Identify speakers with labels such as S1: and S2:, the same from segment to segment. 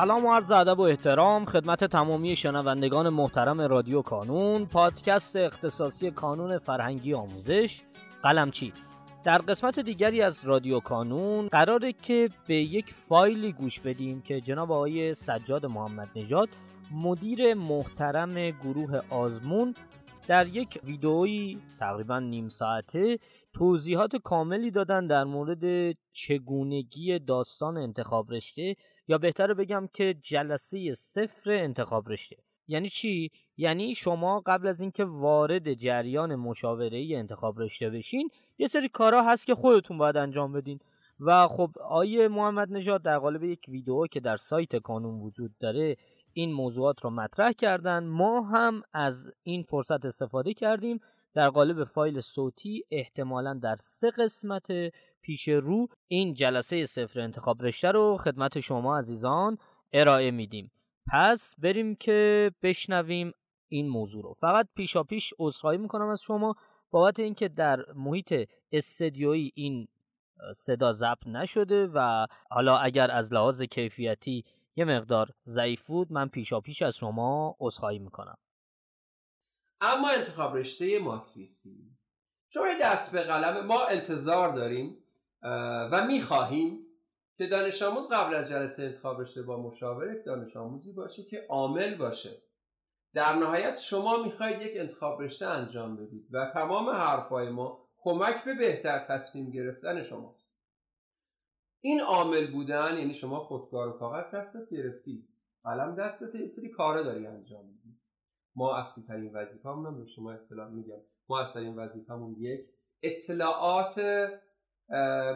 S1: سلام و عرض ادب و احترام خدمت تمامی شنوندگان محترم رادیو کانون پادکست اختصاصی کانون فرهنگی آموزش. قلمچی در قسمت دیگری از رادیو کانون قراره که به یک فایلی گوش بدیم که جناب آقای سجاد محمد نژاد مدیر محترم گروه آزمون در یک ویدئویی تقریبا نیم ساعته توضیحات کاملی دادن در مورد چگونگی داستان انتخاب رشته یا بهتره بگم که جلسه صفر انتخاب رشته. یعنی چی؟ یعنی شما قبل از اینکه وارد جریان مشاوره انتخاب رشته بشین یه سری کارا هست که خودتون باید انجام بدین. و خب آیه محمد نژاد در قالب یک ویدیو که در سایت کانون وجود داره این موضوعات رو مطرح کردن. ما هم از این فرصت استفاده کردیم. در قالب فایل صوتی احتمالا در سه قسمت پیش رو این جلسه صفر انتخاب رشته رو خدمت شما عزیزان ارائه میدیم. پس بریم که بشنویم این موضوع رو. فقط پیشا پیش عذرخواهی می‌کنم از شما بابت اینکه در محیط استدیویی این صدا ضبط نشده و حالا اگر از لحاظ کیفیتی یه مقدار ضعیف بود من پیشا پیش از شما عذرخواهی می‌کنم.
S2: اما انتخاب رشته ماتریسی شما دست به قلم ما انتظار داریم و می‌خواهیم که دانش آموز قبل از جلسه انتخاب رشته با مشاور یک دانش آموزی باشه که عامل باشه. در نهایت شما می‌خواهید یک انتخاب رشته انجام بدید و تمام حرفهای ما کمک به بهتر تصمیم گرفتن شماست. این عامل بودن یعنی شما خودکار و کاغذ دستت گرفتی. قلم دستت یه سری کاره داری انجام میدی. ما اصلی ترین وظیفه‌مون به شما اطلاع میگم. ما اصلی ترین وظیفه‌مون یک اطلاعات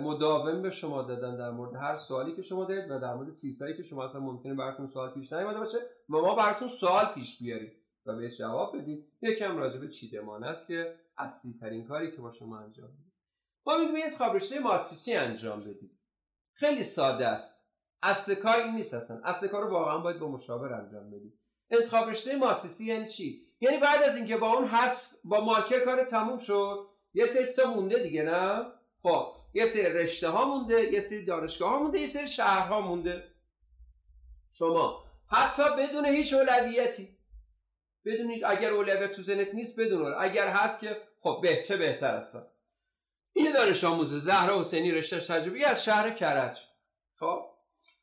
S2: مداوم به شما دادن در مورد هر سوالی که شما دارید و در مورد چیزهایی که شما اصلا ممکنه براتون سوال پیش نیومده باشه و ما براتون سوال پیش بیاریم و بهش جواب بدیم. یکم راجع به چیدمان است که اصلی ترین کاری که با شما انجام میدیم. ما میگیم انتخاب رشته ماتریسی انجام بدید خیلی ساده است. اصل کار این نیست اصلا. اصل کار رو واقعا باید با مشاور انجام بدید انتخاب رشته ماتریسی یعنی چی؟ یعنی بعد از اینکه با اون حذف با مارکر کار تموم شد یه سری مونده دیگه نه؟ خب. یه سری رشته ها مونده یه سری دانشگاه ها مونده یه سری شهرها مونده. شما حتی بدون هیچ اولویتی بدون اگر اولویت تو زنت نیست بدون اگر هست که خب بهتر بهتر هستن این دانش آموزه زهرا حسینی رشته تجربی از شهر کرج. خب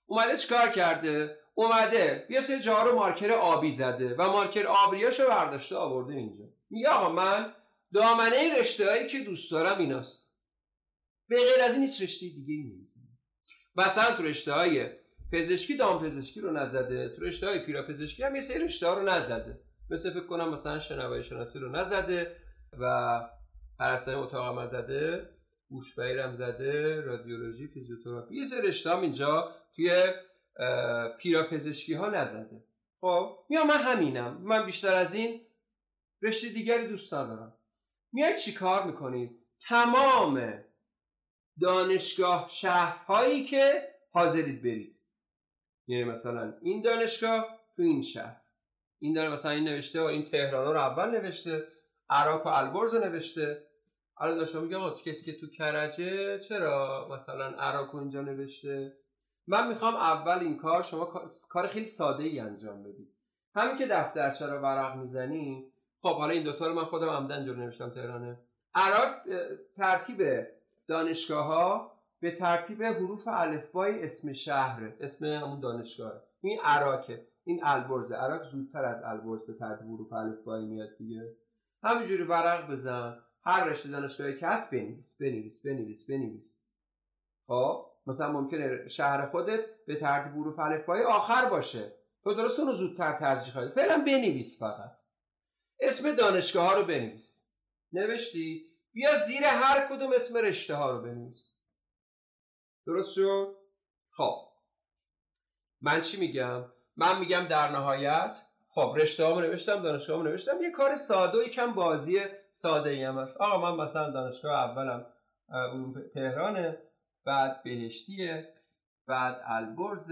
S2: اومده چیکار کرده؟ اومده یه سری جا رو مارکر آبی زده و مارکر آبریاشو برداشته آورده اینجا. میگه آقا من دامنه رشته هایی که دوست دارم ایناست. به غیر از این هیچ رشته دیگه ای نیست. مثلا تو رشته های پزشکی دام پزشکی رو نزده تو رشته های پیرا پزشکی هم یه سری رشته ها رو نزده. مثل فکر کنم مثلا شنوایی شناسی رو نزده و پرستانی اتاق هم زده هم زده رادیولوژی فیزیوتراپی یه سری رشته هم اینجا توی پیرا پزشکی ها نزده. خب میام من همینم. من بیشتر از این رشته دیگری دوست ندارم. میای چی کار می‌کنید تمام دانشگاه شهرهایی که حاضرید برید. یعنی مثلا این دانشگاه تو این شهر. این داره مثلا این نوشته و این تهران رو اول نوشته عراق و البرز نوشته. الان داشتم میگم کسی که تو کرجه چرا مثلا عراق اینجا نوشته؟ من می‌خوام اول این کار شما کار خیلی ساده ای انجام بدید. همین که دفترچه رو ورق می‌زنی خب حالا این دوتا رو من خودم عمدن جور نوشتم تهرانه. عراق ترتیب دانشگاه ها به ترتیب حروف الفبای اسم شهره اسم همون دانشگاه. این عراکه این البرز عراق زودتر از البرز به ترتیب حروف الفبایی میاد دیگه. همینجوری ورق بزن. هر رشته دانشگاهی که هست بنویس بنویس بنویس بنویس. خب؟ مثلا ممکنه شهر خودت به ترتیب حروف الفبایی آخر باشه. تو درست اونو زودتر ترجیح خواهی فعلا بنویس فقط. اسم دانشگاه ها رو بنویس. نوشتی؟ بیا زیر هر کدوم اسم رشته ها رو بنویس. درست شد؟ خب. من چی میگم؟ من میگم در نهایت خب رشته ها نوشتم دانشگاه هم نوشتم. یه کار ساده و یکم بازی ساده ای آقا من مثلا دانشگاه اولم تهرانه بعد بهشتیه بعد البرز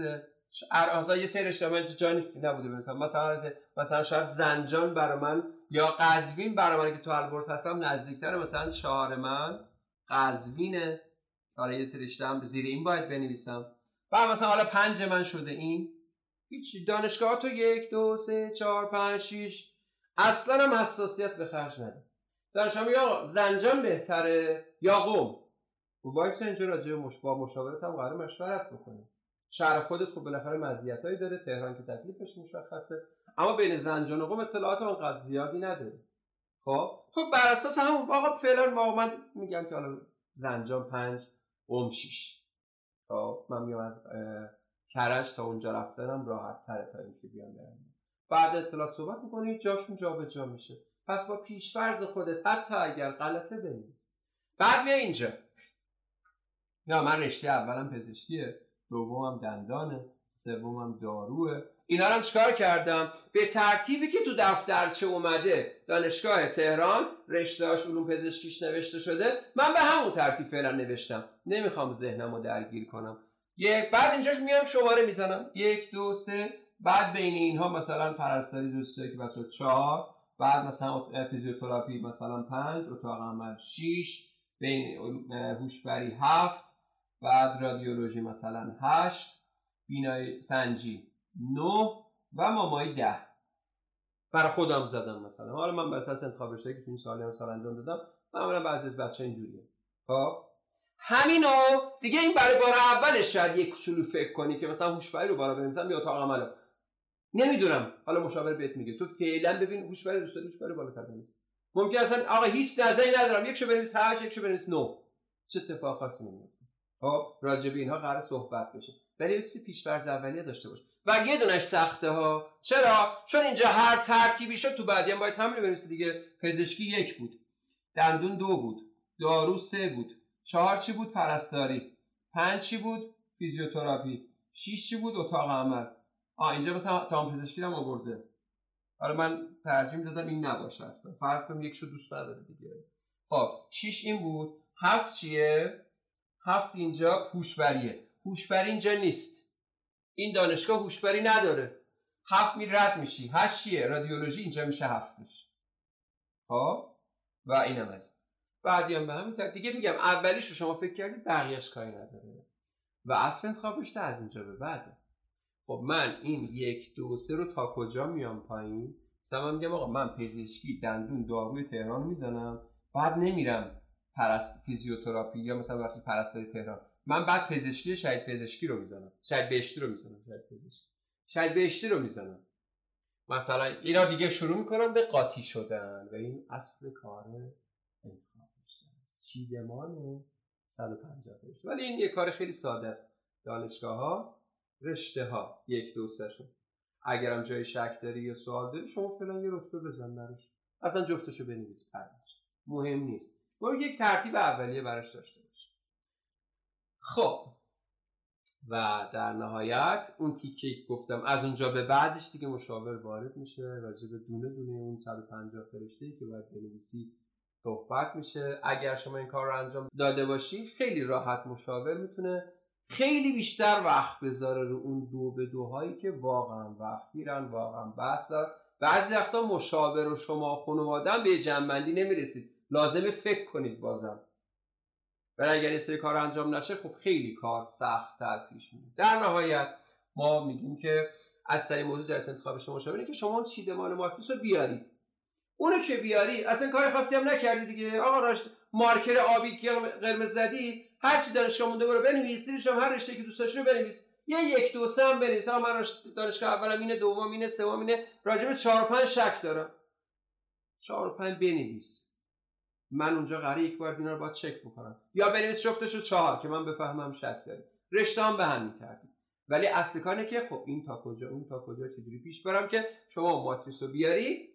S2: ارازا یه سری رشته من جا نیستی نبوده مثلا مثلا مثلا شاید زنجان برای من یا قزوین برای من که تو البرز هستم نزدیکتر مثلا چهار من قزوینه. حالا یه سری رشته زیر این باید بنویسم. و مثلا حالا پنج من شده این. هیچی دانشگاه تو یک دو سه چهار پنج شیش. اصلا هم حساسیت به خرج نده. دانشگاه میگه زنجان بهتره یا قوم؟ و باید اینجا راجع مش با مشاورت هم قرار مشورت بکنی. شهر خودت خب بالاخره مزیتایی داره تهران که تکلیفش مشخصه. اما بین زنجان و قوم اطلاعات اونقدر زیادی نداره. خب؟ خب بر اساس همون آقا فعلا ما من میگم که حالا زنجان پنج قوم شیش. خب؟ من میام از کرج تا اونجا رفتنم راحت تره تا اینکه بیام برم بعد اطلاعات صحبت می‌کنید جاشون جابجا جا میشه. پس با پیشفرض خودت حتی اگر غلطه بنویس. بعد بیا اینجا. نه من رشته اولم پزشکیه. دومم دندانه سومم داروه. اینا رو هم چیکار کردم؟ به ترتیبی که تو دفترچه اومده دانشگاه تهران رشتهاش علوم پزشکیش نوشته شده من به همون ترتیب فعلا نوشتم. نمی‌خوام ذهنم رو درگیر کنم. یک بعد اینجاش میام شماره می‌زنم. یک دو سه. بعد بین اینها مثلا پرستاری جزئی که بچه چهار. بعد مثلا فیزیوتراپی مثلا پنج اتاق عمل شیش. بین هوشبری هفت. بعد رادیولوژی مثلا هشت بینایی سنجی نه و مامایی ده. برای خودم زدم مثلا. حالا من بر اساس انتخاب رشته که تو این سال سال انجام دادم معمولا بعضی از بچه اینجوریه. خب؟ همینو دیگه این برای بار اولش شاید یک کوچولو فکر کنی که مثلا هوشبری رو بالا بنویسم یا اتاق عمل نمی‌دونم. حالا مشاور بهت میگه. تو فعلا ببین هوشبری دوست داری هوشبری بالاتر بنویس. ممکن اصلا آقا هیچ نظری ندارم. یکشو بنویس 8 یکشو بنویس 9 چه اتفاق خاصی نمیفته خب راجع به اینها قرار صحبت بشه. ولی یه چیزی پیش‌فرض اولیه داشته باش. و یه دونش سخته ها چرا؟ چون اینجا هر ترتیبی شد تو بعدی باید همین بنویسی دیگه. پزشکی یک بود. دندون دو بود. دارو سه بود. چهار چی بود؟ پرستاری. پنج چی بود؟ فیزیوتراپی. شیش چی بود؟ اتاق عمل. آ اینجا مثلا تام پزشکی هم آورده. حالا من ترجیح دادم این نباشه اصلا. فرض کنم یکشو دوست نداره دیگه. خب شیش این بود. هفت چیه؟ هفت اینجا هوشبریه. هوشبری اینجا نیست. این دانشگاه هوشبری نداره. هفت می رد میشی. هشت چیه؟ رادیولوژی اینجا میشه هفتش خب؟ و اینم از. بعدی هم به همین دیگه میگم اولیش رو شما فکر کردید بقیهش کاری نداره. و اصل انتخاب رشته از اینجا به بعده خب من این یک دو سه رو تا کجا میام پایین؟ مثلا من میگم آقا من پزشکی دندون داروی تهران می‌زنم. بعد نمیرم. پرست فیزیوتراپی یا مثلا وقتی پرستاری تهران. من بعد پزشکی شاید پزشکی رو می‌زنم. شاید بهشتی رو می‌زنم شاید پزشکی. شاید بهشتی رو می‌زنم. مثلا اینا دیگه شروع می‌کنم به قاطی شدن و این اصل کار انتخاب چیدمان 150 ولی این یه کار خیلی ساده است. دانشگاه ها رشته ها یک دو سهشون اگرم جای شک داری یا سوال داری شما فعلا یه رتبه بزن براش. اصلا جفتشو بنویس پنج مهم نیست. برو یک ترتیب اولیه براش داشته باش. خب. و در نهایت اون تیکه گفتم از اونجا به بعدش دیگه مشاور وارد میشه. راجع به دونه دونه اون 150 فرشته که باید بنویسی صحبت میشه. اگر شما این کار رو انجام داده باشی خیلی راحت مشاور می‌تونه خیلی بیشتر وقت بذاره رو اون دو به دوهایی که واقعا وقت گیرن واقعا بحث بعضی وقتا مشاور و شما خانواده به جنبندی نمی‌رسید. لازمه فکر کنید بازم. ولی اگر این سری کار انجام نشه خب خیلی کار سخت تر پیش میره در نهایت ما میگیم که از طریق موضوع جلسه انتخاب شما شما که شما چیدمان ماتریس رو بیارید. اونو که بیاری اصلا کار خاصی هم نکردی دیگه. آقا راش مارکر آبی که قرمز زدی هر چی دانشگاه مونده برو بنویس هم هر رشته که دوست داشتی رو بنویس. یه یک دو سه هم بنویس. آقا من دانشگاه اولم اینه دوم اینه سوم اینه. راجع به 4 5 شک دارم. 4 و 5 بنویس. من اونجا قراره یک بار اینا رو چک بکنم. یا بنویس جفتشو چهار که من بفهمم شک داری رشته هم به هم کردی ولی اصل کارنه که خب این تا کجا اون تا کجا چجوری پیش برم که شما ماتریس رو بیاری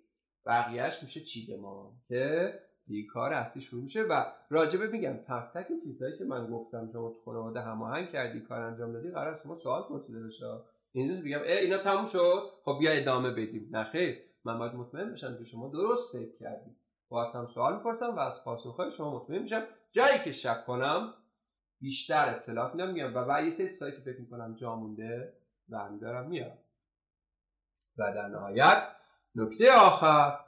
S2: بقیهش میشه چیدمان که دیگه کار اصلی شروع میشه و راجبه میگم تک تک چیزهایی که من گفتم شما تو خانواده هماهنگ کردی کار انجام دادی قرار شما سوال پرسیده بشه. این میگم ای اینا تموم شد؟ خب بیا ادامه بدیم. نه خیر من باید مطمئن بشم که شما درست فکر کردی. باز هم سوال می‌پرسم و از پاسخهای شما مطمئن میشم. جایی که شک کنم بیشتر اطلاعات میدم و بعد یه سری که فکر می‌کنم جا مونده برمیدارم میارم و در نهایت نکته آخر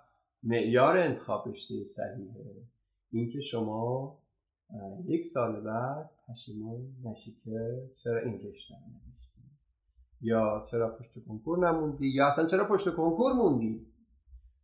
S2: معیار انتخاب رشته صحیحه. اینکه شما یک سال بعد پشیمان نشی که چرا این رشته یا چرا پشت کنکور نموندی؟ یا اصلا چرا پشت کنکور موندی؟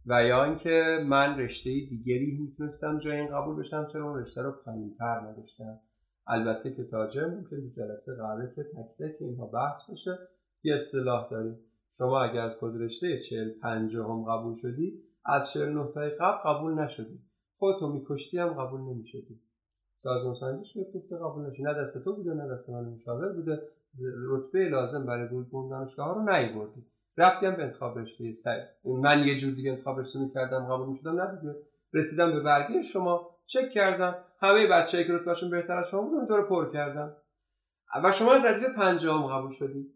S2: و یا اینکه من رشته دیگری می‌تونستم جای این قبول بشم چرا اون رشته رو پایینتر نداشتم البته که تاجر ممکن تو جلسه قراره که تک تک اینها بحث بشه. یه اصطلاح داریم. شما اگر از کد رشته 40 هم قبول شدی از 49 تای قبل قبول نشدی. خودتو میکشتی هم قبول نمی‌شدی. سازمان سنجش گفته قبول نشدی. نه دست تو بوده نه دست من مشاور بوده. رتبه لازم برای ورود دانشگاه ها رو نیوردی رفتی هم به انتخاب رشته سعی من یه جور دیگه انتخاب رشته می‌کردم قبول می‌شدم نه دیگه. رسیدم به برگه شما چک کردم. همه بچه‌ای که رتبهشون بهتر از شما بود اونجا رو پر کردم. و شما از ردیف پنجم قبول شدید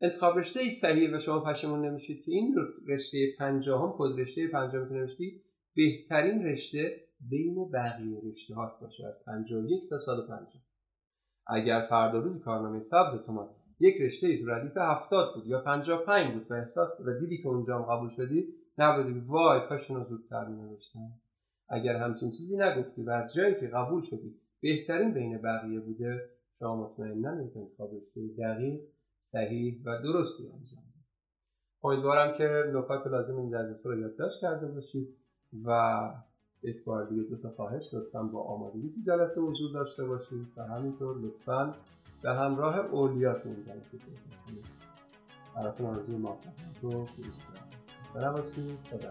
S2: انتخاب رشته ای صحیح و شما پشیمون نمیشید که این رشته پنجم کد رشته پنجم که نوشتی بهترین رشته بین بقیه رشته ها باشه از 51 تا سال 50 اگر فردا روز کارنامه سبزتون یک رشته ای تو ردیف 70 بود یا 55 بود و احساس و دیدی که اونجا قبول شدی نبودی. وای کاش رو زودتر نوشتم اگر همچین چیزی نگفتی و از جایی که قبول شدی بهترین بین بقیه بوده شما مطمئنا یک انتخاب رشته دقیق صحیح و درستی انجام امیدوارم که نکات لازم این جلسه رو یادداشت کرده باشید و یک بار دیگه دو تا خواهش لطفا با آمادگی تو جلسه حضور داشته باشید و همینطور لطفا به همراه اولیات جلسه کنید. براتون آرزوی موفقیت رو سلام باشید خدا